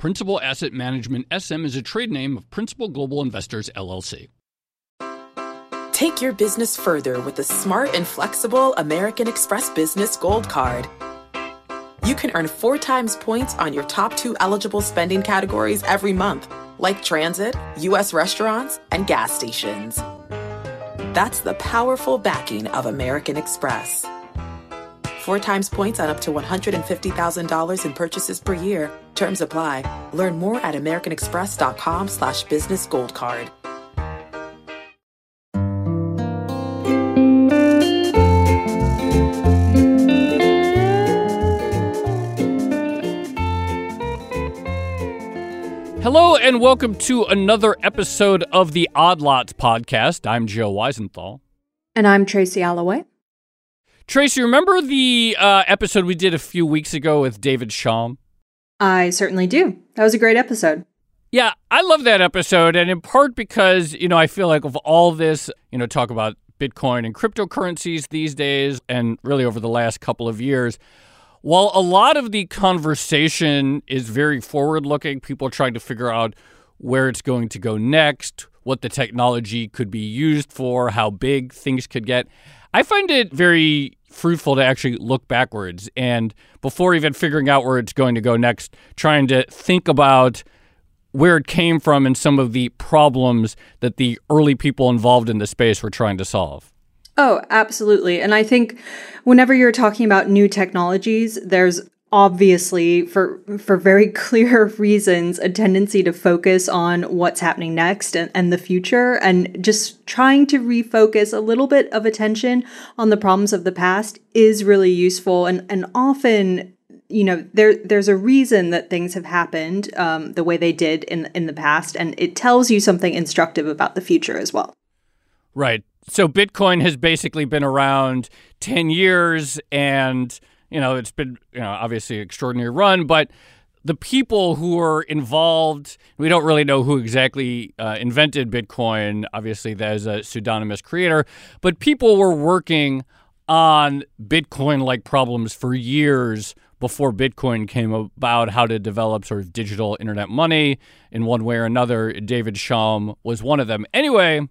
Principal Asset Management SM is a trade name of Principal Global Investors LLC. Take your business further with the smart and flexible American Express Business Gold Card. You can earn four times points on your top two eligible spending categories every month, like transit, U.S. restaurants, and gas stations. That's the powerful backing of American Express. Four times points on up to $150,000 in purchases per year. Terms apply. Learn more at americanexpress.com slash business gold card. Hello and welcome to another episode of the Odd Lots podcast. I'm Joe Weisenthal. And I'm Tracy Alloway. Tracy, remember the uh, episode we did a few weeks ago with David Chaum? I certainly do. That was a great episode. Yeah, I love that episode, and in part because, you know, I feel like of all this, you know, talk about Bitcoin and cryptocurrencies these days, and really over the last couple of years, while a lot of the conversation is very forward looking, people trying to figure out where it's going to go next, what the technology could be used for, how big things could get. I find it very fruitful to actually look backwards and before even figuring out where it's going to go next, trying to think about where it came from and some of the problems that the early people involved in the space were trying to solve. Oh, absolutely. And I think whenever you're talking about new technologies, there's obviously for for very clear reasons a tendency to focus on what's happening next and, and the future and just trying to refocus a little bit of attention on the problems of the past is really useful. And and often you know there there's a reason that things have happened um, the way they did in in the past and it tells you something instructive about the future as well. Right. So bitcoin has basically been around 10 years and you know, it's been, you know, obviously extraordinary run, but the people who are involved, we don't really know who exactly uh, invented Bitcoin. Obviously, there's a pseudonymous creator, but people were working on Bitcoin like problems for years before Bitcoin came about, how to develop sort of digital internet money in one way or another. David Chaum was one of them. Anyway,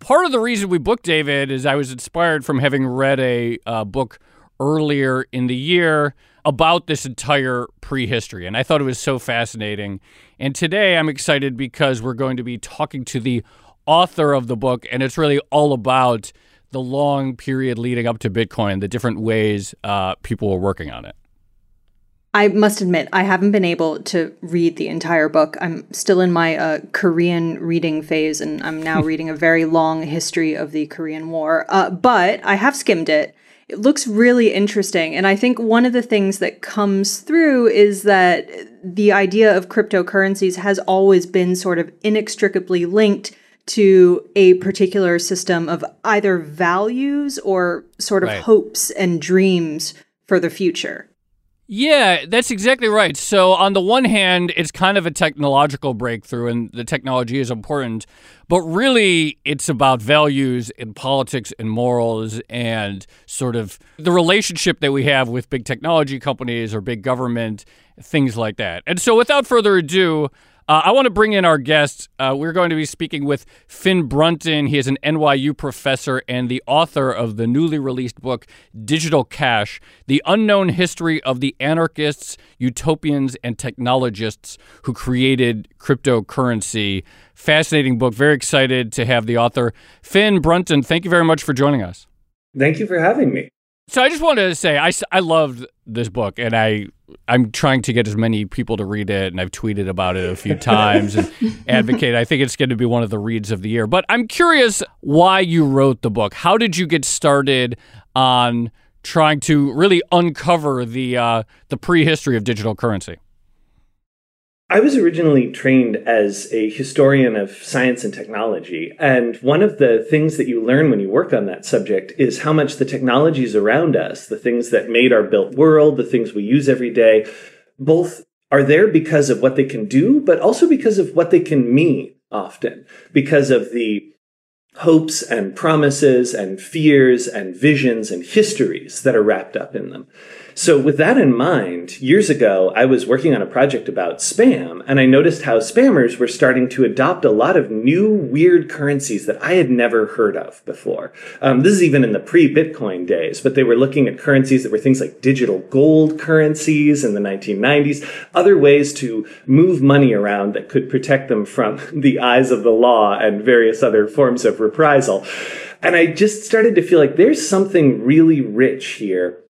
part of the reason we booked David is I was inspired from having read a uh, book earlier in the year about this entire prehistory. And I thought it was so fascinating. And today I'm excited because we're going to be talking to the author of the book, and it's really all about the long period leading up to Bitcoin, the different ways uh, people were working on it. I must admit, I haven't been able to read the entire book. I'm still in my uh, Korean reading phase, and I'm now reading a very long history of the Korean War. Uh, but I have skimmed it, it looks really interesting. And I think one of the things that comes through is that the idea of cryptocurrencies has always been sort of inextricably linked to a particular system of either values or sort of right. hopes and dreams for the future. Yeah, that's exactly right. So, on the one hand, it's kind of a technological breakthrough, and the technology is important, but really, it's about values and politics and morals and sort of the relationship that we have with big technology companies or big government, things like that. And so, without further ado, uh, I want to bring in our guest. Uh, we're going to be speaking with Finn Brunton. He is an NYU professor and the author of the newly released book, Digital Cash The Unknown History of the Anarchists, Utopians, and Technologists Who Created Cryptocurrency. Fascinating book. Very excited to have the author, Finn Brunton. Thank you very much for joining us. Thank you for having me. So I just wanted to say I, I loved this book and I I'm trying to get as many people to read it and I've tweeted about it a few times and advocate I think it's going to be one of the reads of the year. But I'm curious why you wrote the book. How did you get started on trying to really uncover the uh, the prehistory of digital currency? I was originally trained as a historian of science and technology. And one of the things that you learn when you work on that subject is how much the technologies around us, the things that made our built world, the things we use every day, both are there because of what they can do, but also because of what they can mean often, because of the hopes and promises and fears and visions and histories that are wrapped up in them. So with that in mind, years ago, I was working on a project about spam and I noticed how spammers were starting to adopt a lot of new weird currencies that I had never heard of before. Um, this is even in the pre-Bitcoin days, but they were looking at currencies that were things like digital gold currencies in the 1990s, other ways to move money around that could protect them from the eyes of the law and various other forms of reprisal. And I just started to feel like there's something really rich here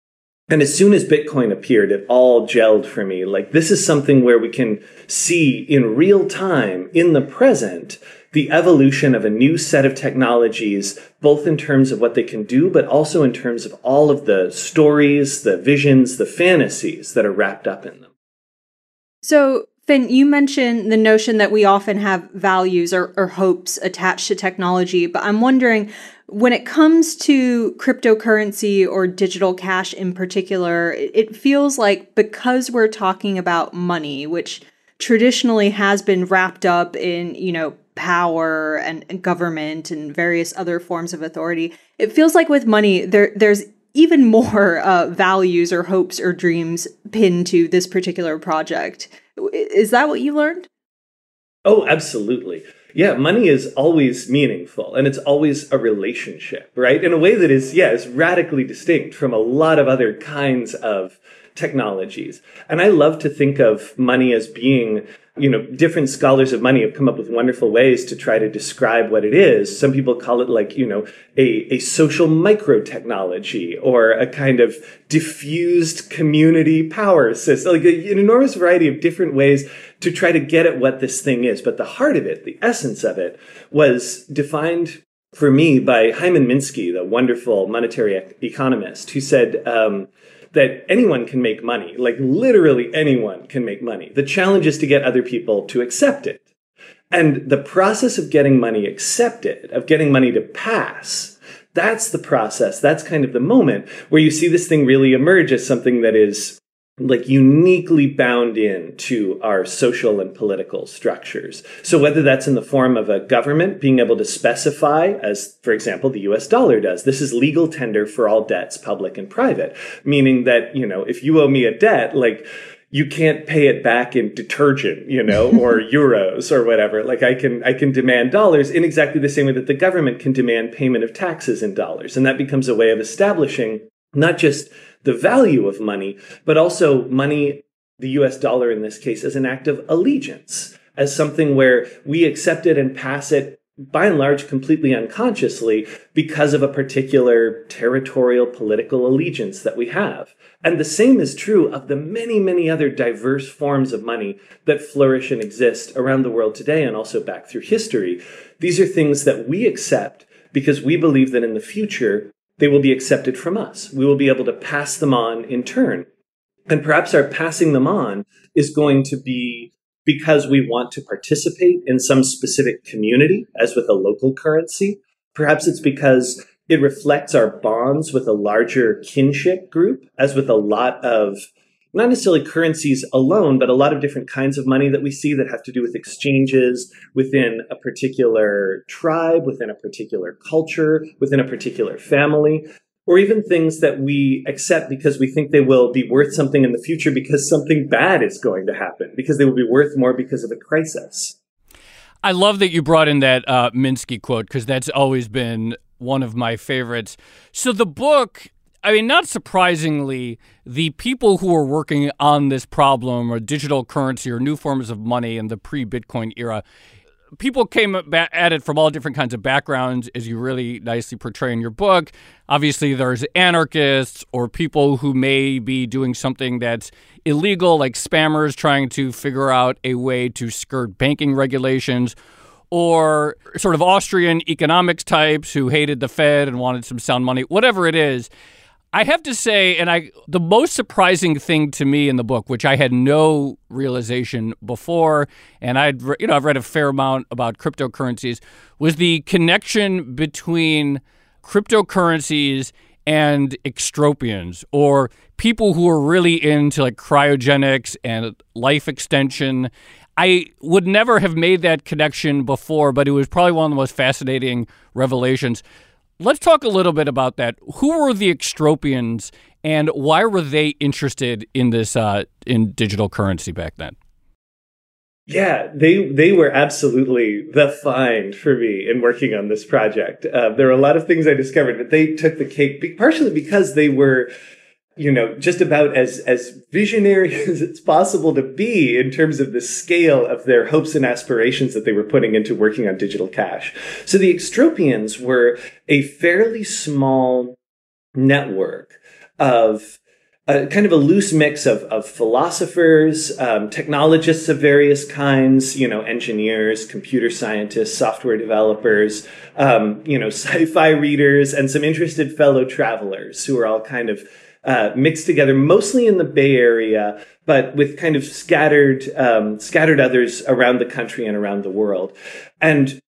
and as soon as Bitcoin appeared, it all gelled for me. Like this is something where we can see in real time, in the present, the evolution of a new set of technologies, both in terms of what they can do, but also in terms of all of the stories, the visions, the fantasies that are wrapped up in them. So, Finn, you mentioned the notion that we often have values or, or hopes attached to technology, but I'm wondering when it comes to cryptocurrency or digital cash in particular, it feels like because we're talking about money, which traditionally has been wrapped up in, you know, power and, government and various other forms of authority, it feels like with money, there there's even more uh, values or hopes or dreams pinned to this particular project. Is that what you learned? Oh, absolutely. Yeah, money is always meaningful and it's always a relationship, right? In a way that is, yeah, is radically distinct from a lot of other kinds of technologies. And I love to think of money as being you know, different scholars of money have come up with wonderful ways to try to describe what it is. Some people call it like, you know, a, a social micro technology or a kind of diffused community power system, like a, an enormous variety of different ways to try to get at what this thing is. But the heart of it, the essence of it was defined for me by Hyman Minsky, the wonderful monetary economist who said, um, that anyone can make money. Like literally anyone can make money. The challenge is to get other people to accept it. And the process of getting money accepted, of getting money to pass, that's the process. That's kind of the moment where you see this thing really emerge as something that is like uniquely bound in to our social and political structures. So whether that's in the form of a government being able to specify, as for example, the US dollar does, this is legal tender for all debts, public and private, meaning that, you know, if you owe me a debt, like, you can't pay it back in detergent, you know, or euros or whatever. Like I can, I can demand dollars in exactly the same way that the government can demand payment of taxes in dollars. And that becomes a way of establishing not just the value of money, but also money, the US dollar in this case, as an act of allegiance, as something where we accept it and pass it by and large completely unconsciously because of a particular territorial political allegiance that we have. And the same is true of the many, many other diverse forms of money that flourish and exist around the world today and also back through history. These are things that we accept because we believe that in the future they will be accepted from us. We will be able to pass them on in turn. And perhaps our passing them on is going to be because we want to participate in some specific community, as with a local currency. Perhaps it's because it reflects our bonds with a larger kinship group, as with a lot of not necessarily currencies alone, but a lot of different kinds of money that we see that have to do with exchanges within a particular tribe, within a particular culture, within a particular family, or even things that we accept because we think they will be worth something in the future because something bad is going to happen, because they will be worth more because of a crisis. I love that you brought in that uh, Minsky quote because that's always been one of my favorites. So the book I mean, not surprisingly, the people who were working on this problem or digital currency or new forms of money in the pre Bitcoin era, people came at it from all different kinds of backgrounds, as you really nicely portray in your book. Obviously, there's anarchists or people who may be doing something that's illegal, like spammers trying to figure out a way to skirt banking regulations. Or sort of Austrian economics types who hated the Fed and wanted some sound money, whatever it is. I have to say, and I the most surprising thing to me in the book, which I had no realization before, and I'd you know I've read a fair amount about cryptocurrencies, was the connection between cryptocurrencies and extropians or people who are really into like cryogenics and life extension. I would never have made that connection before, but it was probably one of the most fascinating revelations. Let's talk a little bit about that. Who were the extropians and why were they interested in this uh, in digital currency back then? Yeah, they they were absolutely the find for me in working on this project. Uh, there were a lot of things I discovered, but they took the cake partially because they were you know, just about as, as visionary as it's possible to be in terms of the scale of their hopes and aspirations that they were putting into working on digital cash. So the Extropians were a fairly small network of a kind of a loose mix of, of philosophers, um, technologists of various kinds, you know, engineers, computer scientists, software developers, um, you know, sci-fi readers, and some interested fellow travelers who are all kind of uh, mixed together, mostly in the Bay Area, but with kind of scattered um, scattered others around the country and around the world. And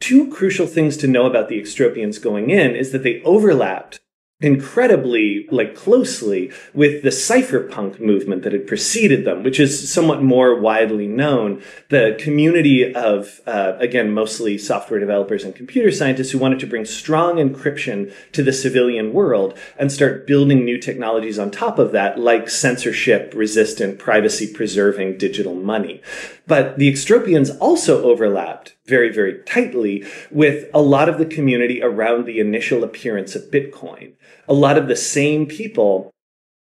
two crucial things to know about the Extropians going in is that they overlapped incredibly like closely with the cypherpunk movement that had preceded them which is somewhat more widely known. The community of uh, again mostly software developers and computer scientists who wanted to bring strong encryption to the civilian world and start building new technologies on top of that like censorship resistant privacy preserving digital money but the extropians also overlapped very, very tightly with a lot of the community around the initial appearance of Bitcoin. A lot of the same people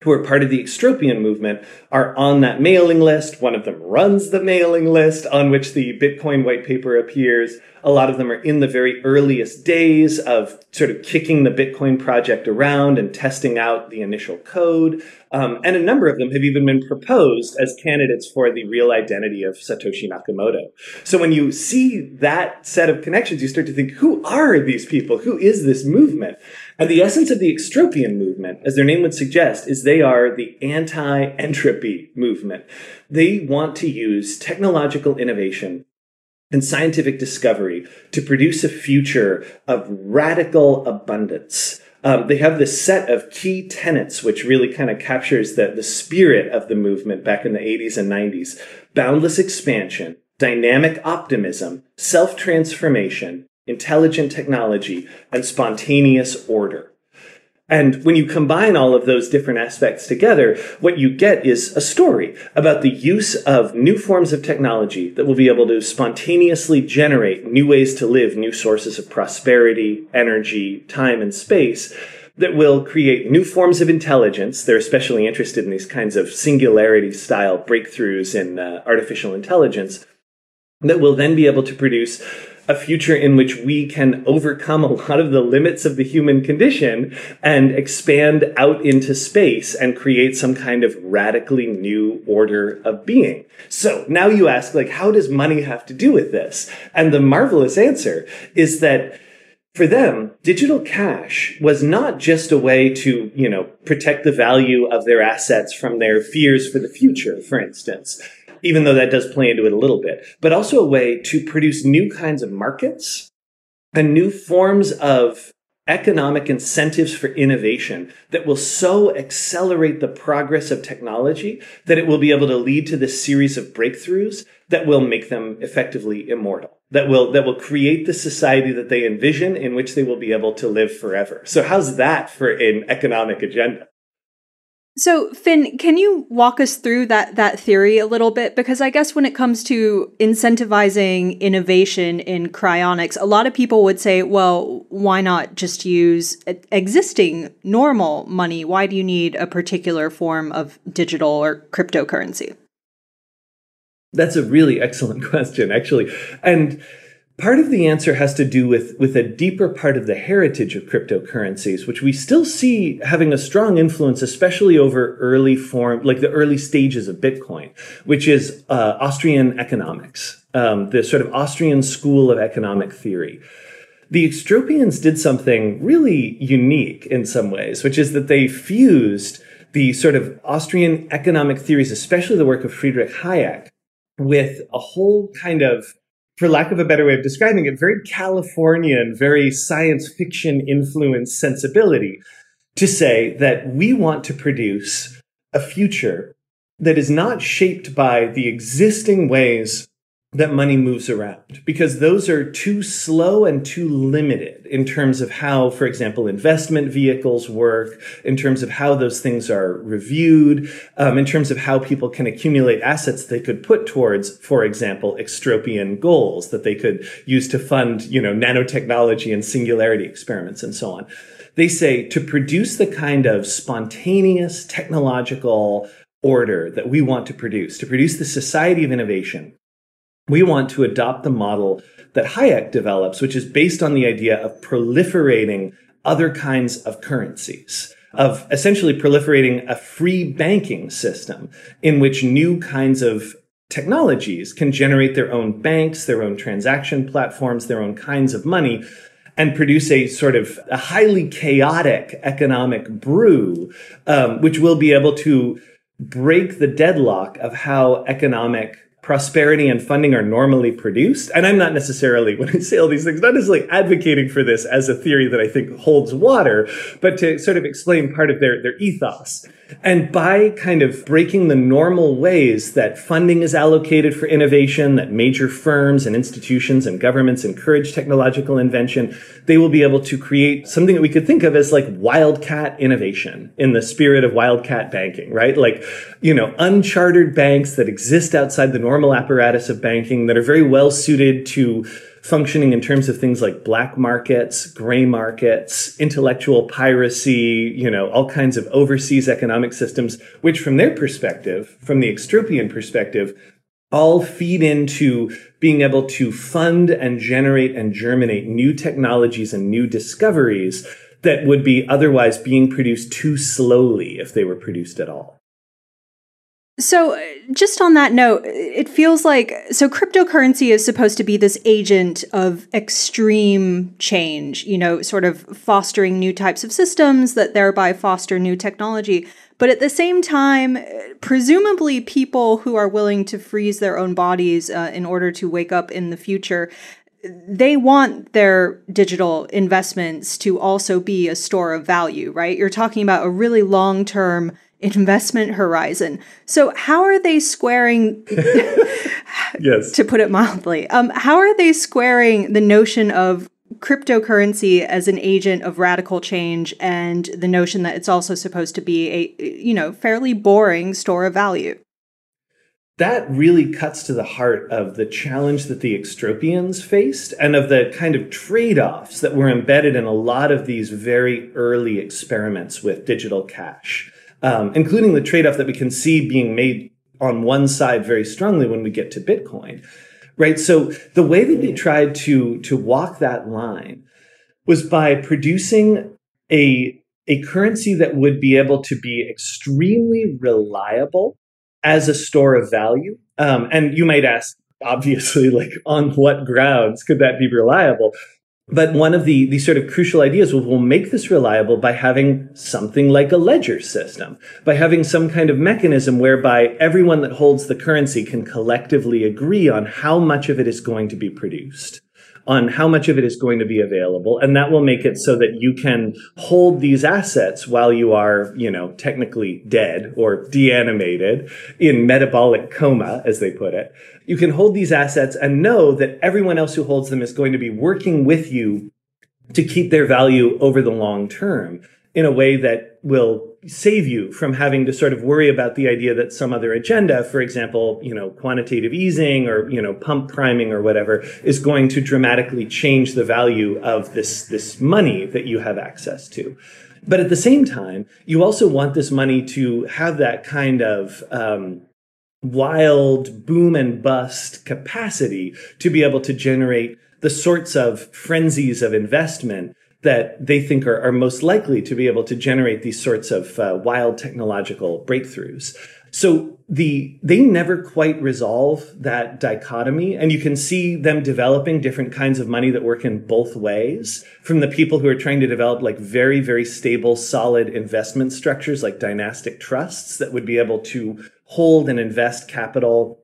who are part of the extropian movement are on that mailing list. One of them runs the mailing list on which the Bitcoin white paper appears. A lot of them are in the very earliest days of sort of kicking the Bitcoin project around and testing out the initial code. Um, and a number of them have even been proposed as candidates for the real identity of Satoshi Nakamoto. So when you see that set of connections, you start to think, who are these people? Who is this movement? And the essence of the extropian movement, as their name would suggest, is they are the anti-entropy movement. They want to use technological innovation and scientific discovery to produce a future of radical abundance. Um, they have this set of key tenets, which really kind of captures the, the spirit of the movement back in the 80s and 90s. Boundless expansion, dynamic optimism, self-transformation, intelligent technology, and spontaneous order. And when you combine all of those different aspects together, what you get is a story about the use of new forms of technology that will be able to spontaneously generate new ways to live, new sources of prosperity, energy, time, and space that will create new forms of intelligence. They're especially interested in these kinds of singularity style breakthroughs in uh, artificial intelligence that will then be able to produce a future in which we can overcome a lot of the limits of the human condition and expand out into space and create some kind of radically new order of being. So now you ask, like, how does money have to do with this? And the marvelous answer is that for them, digital cash was not just a way to, you know, protect the value of their assets from their fears for the future, for instance even though that does play into it a little bit, but also a way to produce new kinds of markets and new forms of economic incentives for innovation that will so accelerate the progress of technology that it will be able to lead to this series of breakthroughs that will make them effectively immortal that will that will create the society that they envision in which they will be able to live forever. So how's that for an economic agenda so, Finn, can you walk us through that that theory a little bit? Because I guess when it comes to incentivizing innovation in cryonics, a lot of people would say, "Well, why not just use existing normal money? Why do you need a particular form of digital or cryptocurrency?" That's a really excellent question, actually, and Part of the answer has to do with, with a deeper part of the heritage of cryptocurrencies, which we still see having a strong influence, especially over early form, like the early stages of Bitcoin, which is uh, Austrian economics, um, the sort of Austrian school of economic theory. The extropians did something really unique in some ways, which is that they fused the sort of Austrian economic theories, especially the work of Friedrich Hayek, with a whole kind of, for lack of a better way of describing it, very Californian, very science fiction influenced sensibility to say that we want to produce a future that is not shaped by the existing ways that money moves around because those are too slow and too limited in terms of how, for example, investment vehicles work, in terms of how those things are reviewed, um, in terms of how people can accumulate assets they could put towards, for example, extropian goals that they could use to fund, you know, nanotechnology and singularity experiments and so on. They say to produce the kind of spontaneous technological order that we want to produce, to produce the society of innovation, we want to adopt the model that Hayek develops, which is based on the idea of proliferating other kinds of currencies, of essentially proliferating a free banking system in which new kinds of technologies can generate their own banks, their own transaction platforms, their own kinds of money, and produce a sort of a highly chaotic economic brew, um, which will be able to break the deadlock of how economic prosperity and funding are normally produced. And I'm not necessarily, when I say all these things, not necessarily advocating for this as a theory that I think holds water, but to sort of explain part of their, their ethos. And by kind of breaking the normal ways that funding is allocated for innovation, that major firms and institutions and governments encourage technological invention, they will be able to create something that we could think of as like wildcat innovation in the spirit of wildcat banking, right? Like, you know, unchartered banks that exist outside the normal apparatus of banking that are very well suited to functioning in terms of things like black markets, gray markets, intellectual piracy, you know, all kinds of overseas economic systems, which from their perspective, from the extropian perspective, all feed into being able to fund and generate and germinate new technologies and new discoveries that would be otherwise being produced too slowly if they were produced at all. So, uh, just on that note, it feels like so cryptocurrency is supposed to be this agent of extreme change, you know, sort of fostering new types of systems that thereby foster new technology. But at the same time, presumably people who are willing to freeze their own bodies uh, in order to wake up in the future, they want their digital investments to also be a store of value, right? You're talking about a really long term investment horizon. So how are they squaring yes. to put it mildly. Um, how are they squaring the notion of cryptocurrency as an agent of radical change and the notion that it's also supposed to be a you know fairly boring store of value? that really cuts to the heart of the challenge that the extropians faced and of the kind of trade-offs that were embedded in a lot of these very early experiments with digital cash um, including the trade off that we can see being made on one side very strongly when we get to Bitcoin. Right. So the way that they tried to, to walk that line was by producing a, a currency that would be able to be extremely reliable as a store of value. Um, and you might ask, obviously, like on what grounds could that be reliable? But one of the, the sort of crucial ideas was we'll make this reliable by having something like a ledger system, by having some kind of mechanism whereby everyone that holds the currency can collectively agree on how much of it is going to be produced on how much of it is going to be available. And that will make it so that you can hold these assets while you are, you know, technically dead or deanimated in metabolic coma, as they put it. You can hold these assets and know that everyone else who holds them is going to be working with you to keep their value over the long term in a way that will save you from having to sort of worry about the idea that some other agenda, for example, you know, quantitative easing or, you know, pump priming or whatever is going to dramatically change the value of this, this money that you have access to. But at the same time, you also want this money to have that kind of, um, wild boom and bust capacity to be able to generate the sorts of frenzies of investment that they think are, are most likely to be able to generate these sorts of uh, wild technological breakthroughs. So the they never quite resolve that dichotomy and you can see them developing different kinds of money that work in both ways from the people who are trying to develop like very very stable solid investment structures like dynastic trusts that would be able to hold and invest capital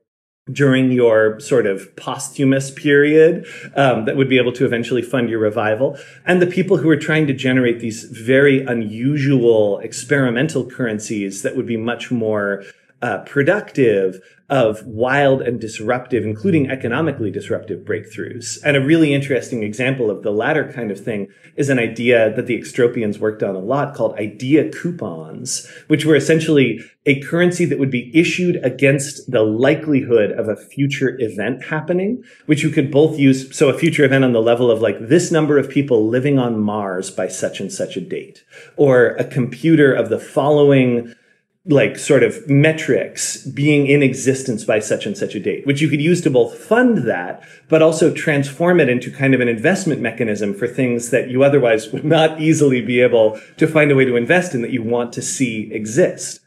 during your sort of posthumous period um, that would be able to eventually fund your revival. And the people who are trying to generate these very unusual experimental currencies that would be much more uh, productive of wild and disruptive, including economically disruptive breakthroughs. And a really interesting example of the latter kind of thing is an idea that the extropians worked on a lot called idea coupons, which were essentially a currency that would be issued against the likelihood of a future event happening, which you could both use. So a future event on the level of like this number of people living on Mars by such and such a date, or a computer of the following like sort of metrics being in existence by such and such a date, which you could use to both fund that, but also transform it into kind of an investment mechanism for things that you otherwise would not easily be able to find a way to invest in that you want to see exist.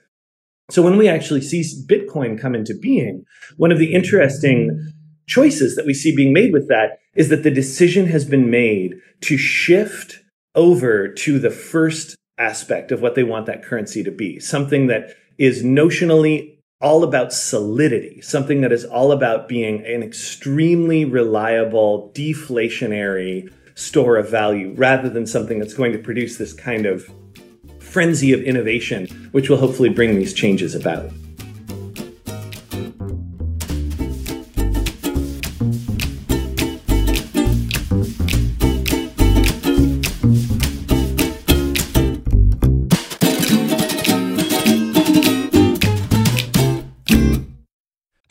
So when we actually see Bitcoin come into being, one of the interesting choices that we see being made with that is that the decision has been made to shift over to the first aspect of what they want that currency to be. Something that is notionally all about solidity, something that is all about being an extremely reliable, deflationary store of value rather than something that's going to produce this kind of frenzy of innovation, which will hopefully bring these changes about.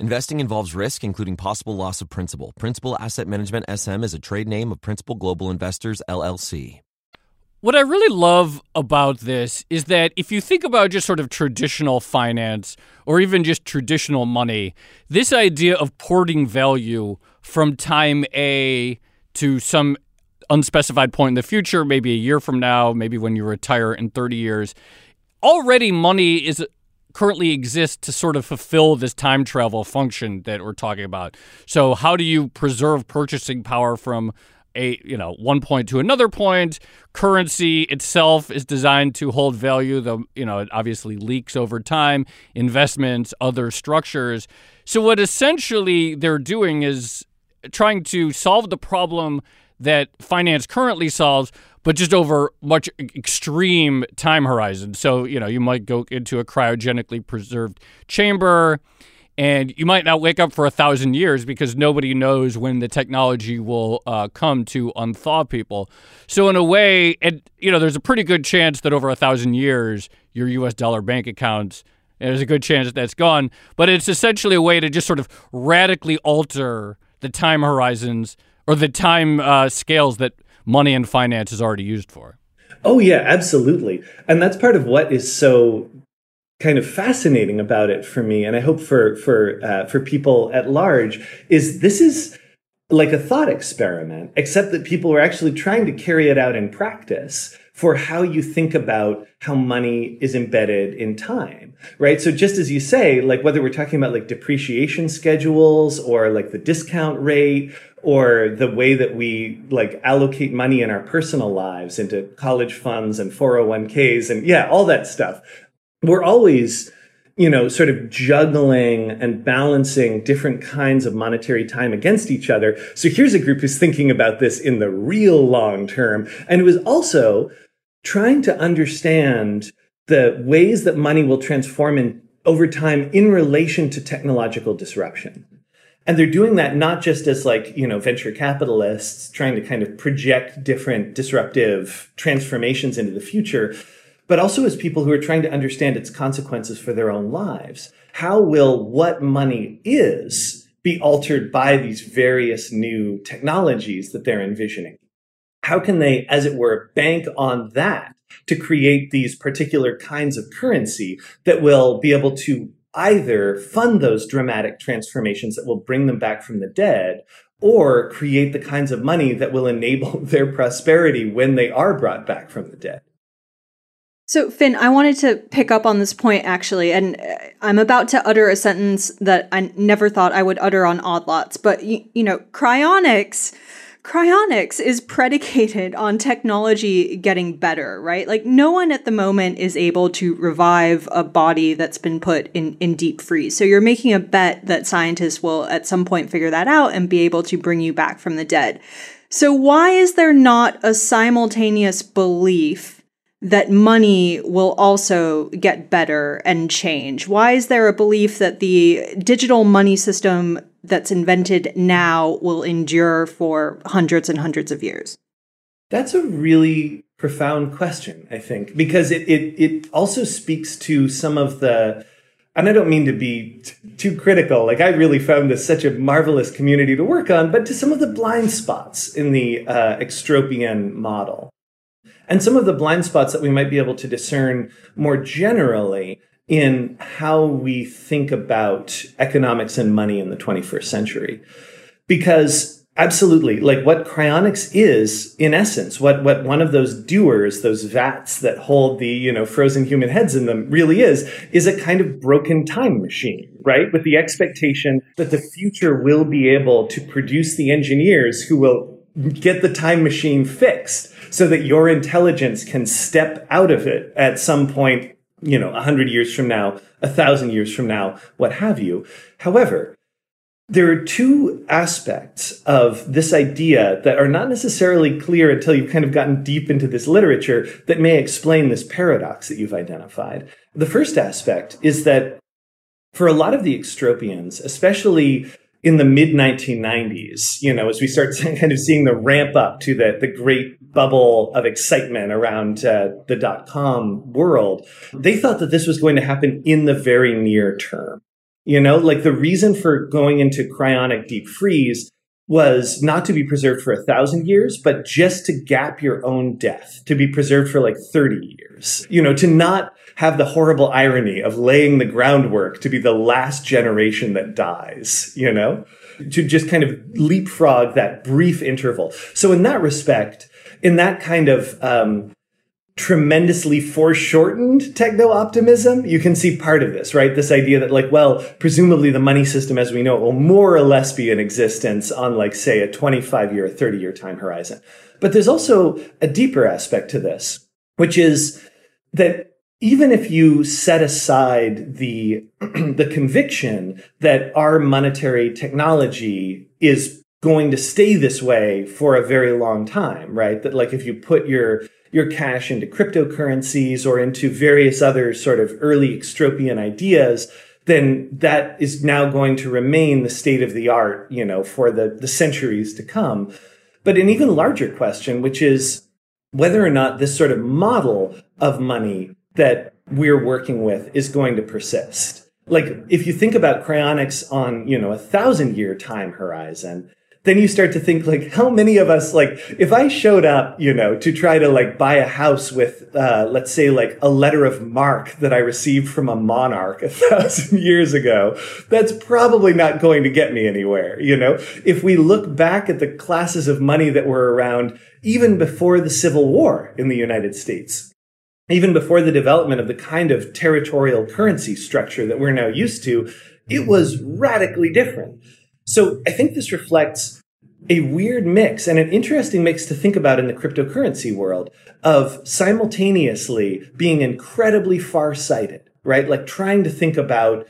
Investing involves risk, including possible loss of principal. Principal Asset Management SM is a trade name of Principal Global Investors, LLC. What I really love about this is that if you think about just sort of traditional finance or even just traditional money, this idea of porting value from time A to some unspecified point in the future, maybe a year from now, maybe when you retire in 30 years, already money is currently exist to sort of fulfill this time travel function that we're talking about. So how do you preserve purchasing power from a you know one point to another point? Currency itself is designed to hold value, though you know it obviously leaks over time. Investments, other structures. So what essentially they're doing is trying to solve the problem that finance currently solves, but just over much extreme time horizon. So, you know, you might go into a cryogenically preserved chamber and you might not wake up for a thousand years because nobody knows when the technology will uh, come to unthaw people. So, in a way, it, you know, there's a pretty good chance that over a thousand years, your U.S. dollar bank accounts, there's a good chance that that's gone. But it's essentially a way to just sort of radically alter the time horizons or the time uh, scales that money and finance is already used for. Oh yeah, absolutely. And that's part of what is so kind of fascinating about it for me and I hope for for uh, for people at large is this is like a thought experiment except that people are actually trying to carry it out in practice for how you think about how money is embedded in time, right? So just as you say, like whether we're talking about like depreciation schedules or like the discount rate or the way that we like allocate money in our personal lives into college funds and 401ks and yeah, all that stuff. We're always, you know, sort of juggling and balancing different kinds of monetary time against each other. So here's a group who's thinking about this in the real long term. And it was also trying to understand the ways that money will transform in over time in relation to technological disruption. And they're doing that not just as like, you know, venture capitalists trying to kind of project different disruptive transformations into the future, but also as people who are trying to understand its consequences for their own lives. How will what money is be altered by these various new technologies that they're envisioning? How can they, as it were, bank on that to create these particular kinds of currency that will be able to either fund those dramatic transformations that will bring them back from the dead or create the kinds of money that will enable their prosperity when they are brought back from the dead. So, Finn, I wanted to pick up on this point actually, and uh, I'm about to utter a sentence that I never thought I would utter on Odd Lots, but you, you know, cryonics cryonics is predicated on technology getting better, right? Like no one at the moment is able to revive a body that's been put in, in deep freeze. So you're making a bet that scientists will at some point figure that out and be able to bring you back from the dead. So why is there not a simultaneous belief that money will also get better and change? Why is there a belief that the digital money system that's invented now will endure for hundreds and hundreds of years? That's a really profound question, I think, because it, it, it also speaks to some of the, and I don't mean to be t- too critical, like I really found this such a marvelous community to work on, but to some of the blind spots in the uh, extropian model. And some of the blind spots that we might be able to discern more generally in how we think about economics and money in the 21st century. Because absolutely, like what cryonics is, in essence, what, what one of those dewars, those vats that hold the, you know, frozen human heads in them really is, is a kind of broken time machine, right? With the expectation that the future will be able to produce the engineers who will get the time machine fixed so that your intelligence can step out of it at some point you know, a hundred years from now, a thousand years from now, what have you. However, there are two aspects of this idea that are not necessarily clear until you've kind of gotten deep into this literature that may explain this paradox that you've identified. The first aspect is that for a lot of the extropians, especially in the mid 1990s, you know, as we start kind of seeing the ramp up to the, the great bubble of excitement around uh, the dot com world, they thought that this was going to happen in the very near term. You know, like the reason for going into cryonic deep freeze was not to be preserved for a thousand years, but just to gap your own death, to be preserved for like 30 years. You know, to not have the horrible irony of laying the groundwork to be the last generation that dies, you know, to just kind of leapfrog that brief interval. So in that respect, in that kind of, um, tremendously foreshortened techno optimism, you can see part of this, right? This idea that like, well, presumably the money system as we know it will more or less be in existence on like, say, a 25 year, 30 year time horizon. But there's also a deeper aspect to this, which is that even if you set aside the, the conviction that our monetary technology is going to stay this way for a very long time, right? That like if you put your your cash into cryptocurrencies or into various other sort of early extropian ideas, then that is now going to remain the state of the art, you know, for the, the centuries to come. But an even larger question, which is whether or not this sort of model of money that we're working with is going to persist. Like if you think about cryonics on, you know, a thousand year time horizon, then you start to think like how many of us like if i showed up you know to try to like buy a house with uh, let's say like a letter of marque that i received from a monarch a thousand years ago that's probably not going to get me anywhere you know? If we look back at the classes of money that were around even before the civil war in the united states even before the development of the kind of territorial currency structure that we're now used to it was radically different so I think this reflects a weird mix and an interesting mix to think about in the cryptocurrency world of simultaneously being incredibly far-sighted, right? Like trying to think about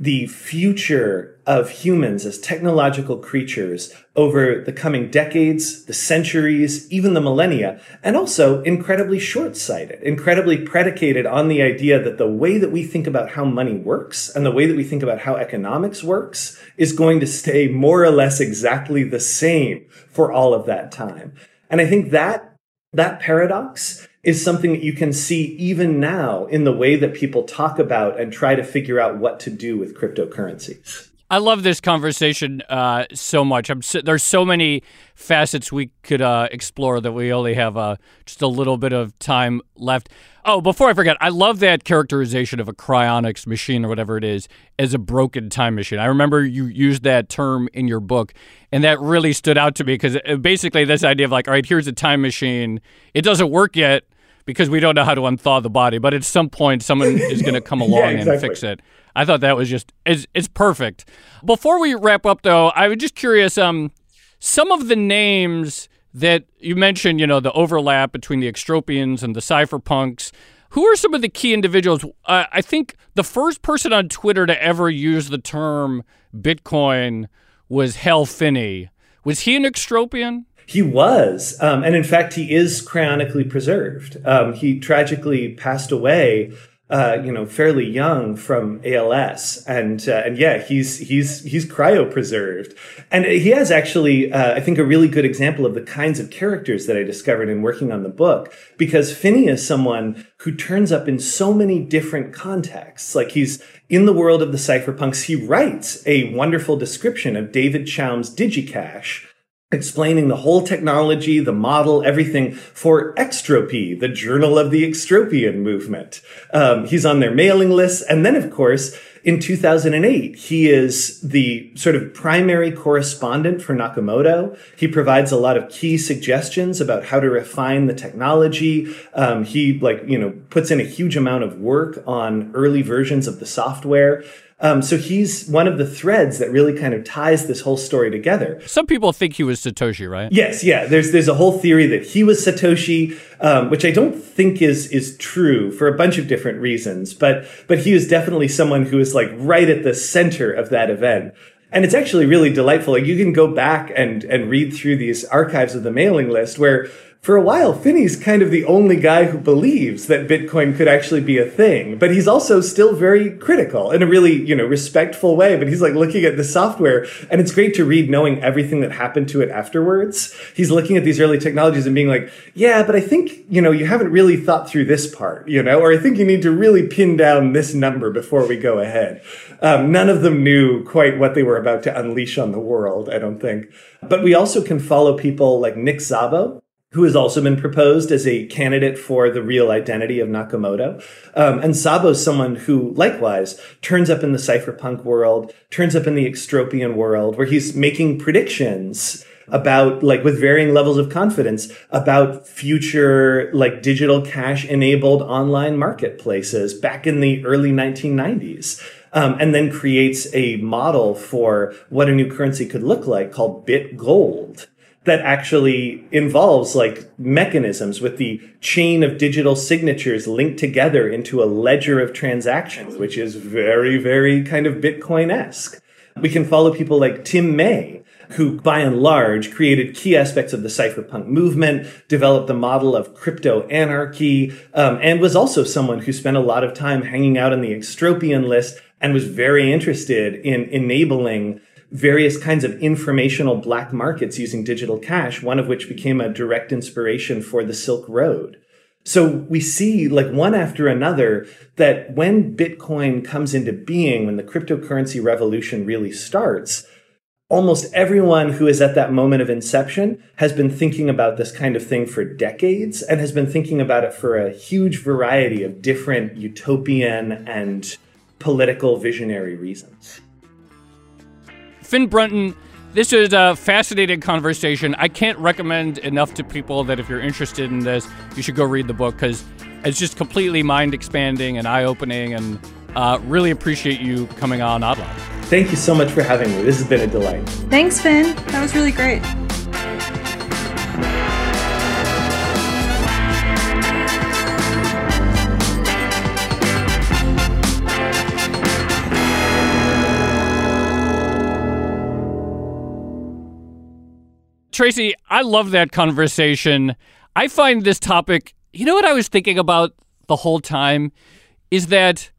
the future of humans as technological creatures over the coming decades, the centuries, even the millennia, and also incredibly short sighted, incredibly predicated on the idea that the way that we think about how money works and the way that we think about how economics works is going to stay more or less exactly the same for all of that time. And I think that that paradox is something that you can see even now in the way that people talk about and try to figure out what to do with cryptocurrencies. I love this conversation uh, so much. So, there's so many facets we could uh, explore that we only have uh, just a little bit of time left. Oh, before I forget, I love that characterization of a cryonics machine or whatever it is as a broken time machine. I remember you used that term in your book, and that really stood out to me because uh, basically this idea of like, all right, here's a time machine. It doesn't work yet because we don't know how to unthaw the body, but at some point someone is going to come along yeah, exactly. and fix it. I thought that was just it's, it's perfect. Before we wrap up, though, I was just curious. Um, some of the names that you mentioned, you know, the overlap between the extropians and the cypherpunks. Who are some of the key individuals? Uh, I think the first person on Twitter to ever use the term Bitcoin was Hal Finney. Was he an extropian? He was, um, and in fact, he is cryonically preserved. Um, he tragically passed away uh, you know, fairly young from ALS, and uh, and yeah, he's he's he's cryopreserved, and he has actually, uh, I think, a really good example of the kinds of characters that I discovered in working on the book. Because Finney is someone who turns up in so many different contexts. Like he's in the world of the cypherpunks, he writes a wonderful description of David Chaum's DigiCash explaining the whole technology, the model, everything for Extropy, the journal of the Extropian movement. Um, he's on their mailing list. And then, of course, in 2008, he is the sort of primary correspondent for Nakamoto. He provides a lot of key suggestions about how to refine the technology. Um, he like, you know, puts in a huge amount of work on early versions of the software. Um, so he's one of the threads that really kind of ties this whole story together. Some people think he was Satoshi, right? Yes, yeah. There's there's a whole theory that he was Satoshi, um, which I don't think is is true for a bunch of different reasons. But but he was definitely someone who was like right at the center of that event. And it's actually really delightful. Like you can go back and and read through these archives of the mailing list where for a while, Finney's kind of the only guy who believes that Bitcoin could actually be a thing, but he's also still very critical in a really, you know, respectful way. But he's like looking at the software and it's great to read knowing everything that happened to it afterwards. He's looking at these early technologies and being like, yeah, but I think, you know, you haven't really thought through this part, you know, or I think you need to really pin down this number before we go ahead. Um, none of them knew quite what they were about to unleash on the world, I don't think. But we also can follow people like Nick Szabo, who has also been proposed as a candidate for the real identity of Nakamoto. Um, and Szabo's someone who, likewise, turns up in the cypherpunk world, turns up in the extropian world, where he's making predictions about, like, with varying levels of confidence about future, like, digital cash enabled online marketplaces back in the early 1990s. Um, and then creates a model for what a new currency could look like called Bit Gold that actually involves like mechanisms with the chain of digital signatures linked together into a ledger of transactions, which is very, very kind of Bitcoin-esque. We can follow people like Tim May, who by and large created key aspects of the cypherpunk movement, developed the model of crypto anarchy, um, and was also someone who spent a lot of time hanging out on the extropian list and was very interested in enabling various kinds of informational black markets using digital cash, one of which became a direct inspiration for the Silk Road. So we see like one after another that when Bitcoin comes into being, when the cryptocurrency revolution really starts, almost everyone who is at that moment of inception has been thinking about this kind of thing for decades and has been thinking about it for a huge variety of different utopian and political visionary reasons. Finn Brunton, this is a fascinating conversation. I can't recommend enough to people that if you're interested in this, you should go read the book because it's just completely mind expanding and eye opening. And uh, really appreciate you coming on Odd Thank you so much for having me. This has been a delight. Thanks, Finn. That was really great. Tracy, I love that conversation. I find this topic, you know what I was thinking about the whole time? Is that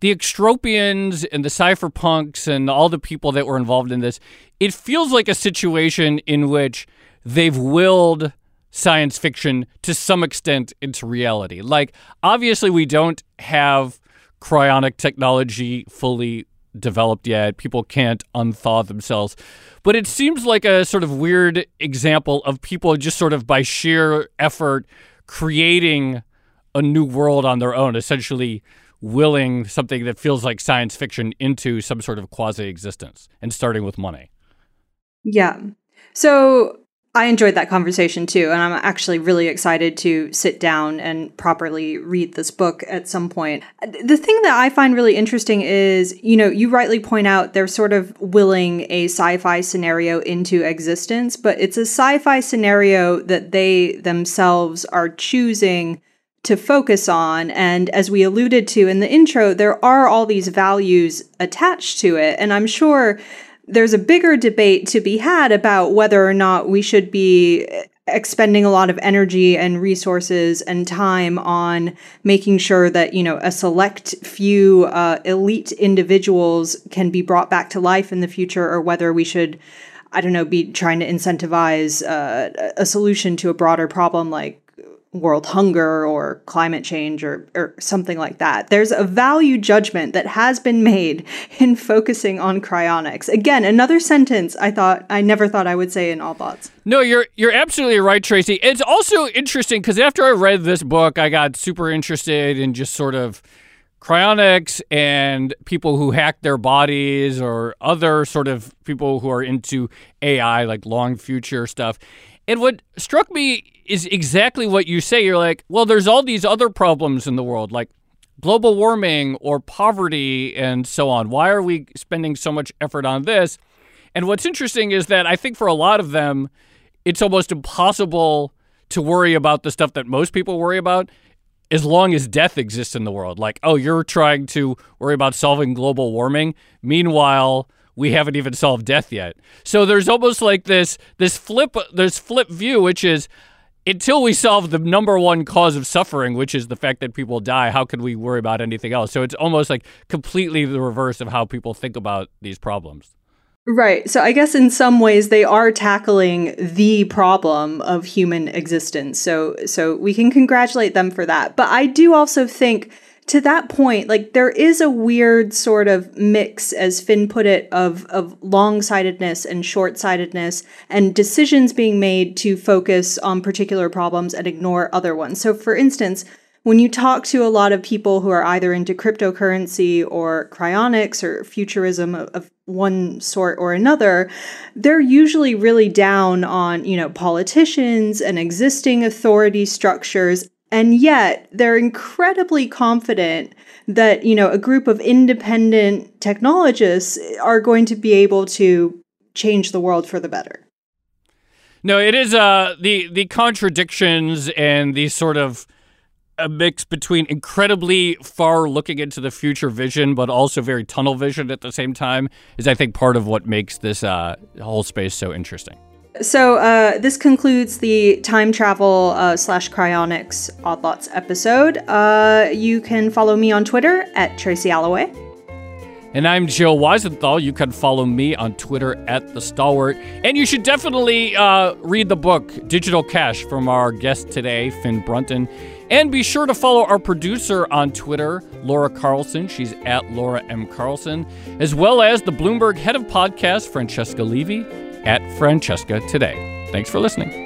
the extropians and the cypherpunks and all the people that were involved in this, it feels like a situation in which they've willed science fiction to some extent into reality. Like, obviously, we don't have cryonic technology fully developed yet. People can't unthaw themselves. But it seems like a sort of weird example of people just sort of by sheer effort creating a new world on their own, essentially willing something that feels like science fiction into some sort of quasi existence and starting with money. Yeah. So I enjoyed that conversation too, and I'm actually really excited to sit down and properly read this book at some point. The thing that I find really interesting is, you know, you rightly point out they're sort of willing a sci fi scenario into existence, but it's a sci fi scenario that they themselves are choosing to focus on. And as we alluded to in the intro, there are all these values attached to it. And I'm sure there's a bigger debate to be had about whether or not we should be expending a lot of energy and resources and time on making sure that you know a select few uh, elite individuals can be brought back to life in the future or whether we should i don't know be trying to incentivize uh, a solution to a broader problem like world hunger or climate change or, or something like that. There's a value judgment that has been made in focusing on cryonics. Again, another sentence I thought I never thought I would say in Odd Lots. No, you're you're absolutely right, Tracy. It's also interesting because after I read this book, I got super interested in just sort of cryonics and people who hack their bodies or other sort of people who are into AI, like long future stuff. And what struck me is exactly what you say. You're like, well, there's all these other problems in the world, like global warming or poverty and so on. Why are we spending so much effort on this? And what's interesting is that I think for a lot of them, it's almost impossible to worry about the stuff that most people worry about as long as death exists in the world. Like, oh, you're trying to worry about solving global warming. Meanwhile, we haven't even solved death yet. So there's almost like this this flip this flip view, which is until we solve the number one cause of suffering, which is the fact that people die, how can we worry about anything else? So it's almost like completely the reverse of how people think about these problems. Right. So I guess in some ways they are tackling the problem of human existence. So so we can congratulate them for that. But I do also think to that point, like there is a weird sort of mix, as Finn put it, of of long sightedness and short sightedness, and decisions being made to focus on particular problems and ignore other ones. So, for instance, when you talk to a lot of people who are either into cryptocurrency or cryonics or futurism of, of, one sort or another, they're usually really down on, you know, politicians and existing authority structures and yet they're incredibly confident that, you know, a group of independent technologists are going to be able to change the world for the better. No, it is uh, the the contradictions and the sort of a mix between incredibly far looking into the future vision, but also very tunnel vision at the same time, is I think part of what makes this uh, whole space so interesting. So uh, this concludes the time travel uh, slash cryonics odd lots episode. Uh, you can follow me on Twitter at Tracy Alloway. And I'm Joe Weisenthal. You can follow me on Twitter at The Stalwart. And you should definitely uh, read the book, Digital Cash, from our guest today, Finn Brunton. And be sure to follow our producer on Twitter, Laura Carlson. She's at Laura M. Carlson, as well as the Bloomberg head of podcast, Francesca Levy at Francesca today. Thanks for listening.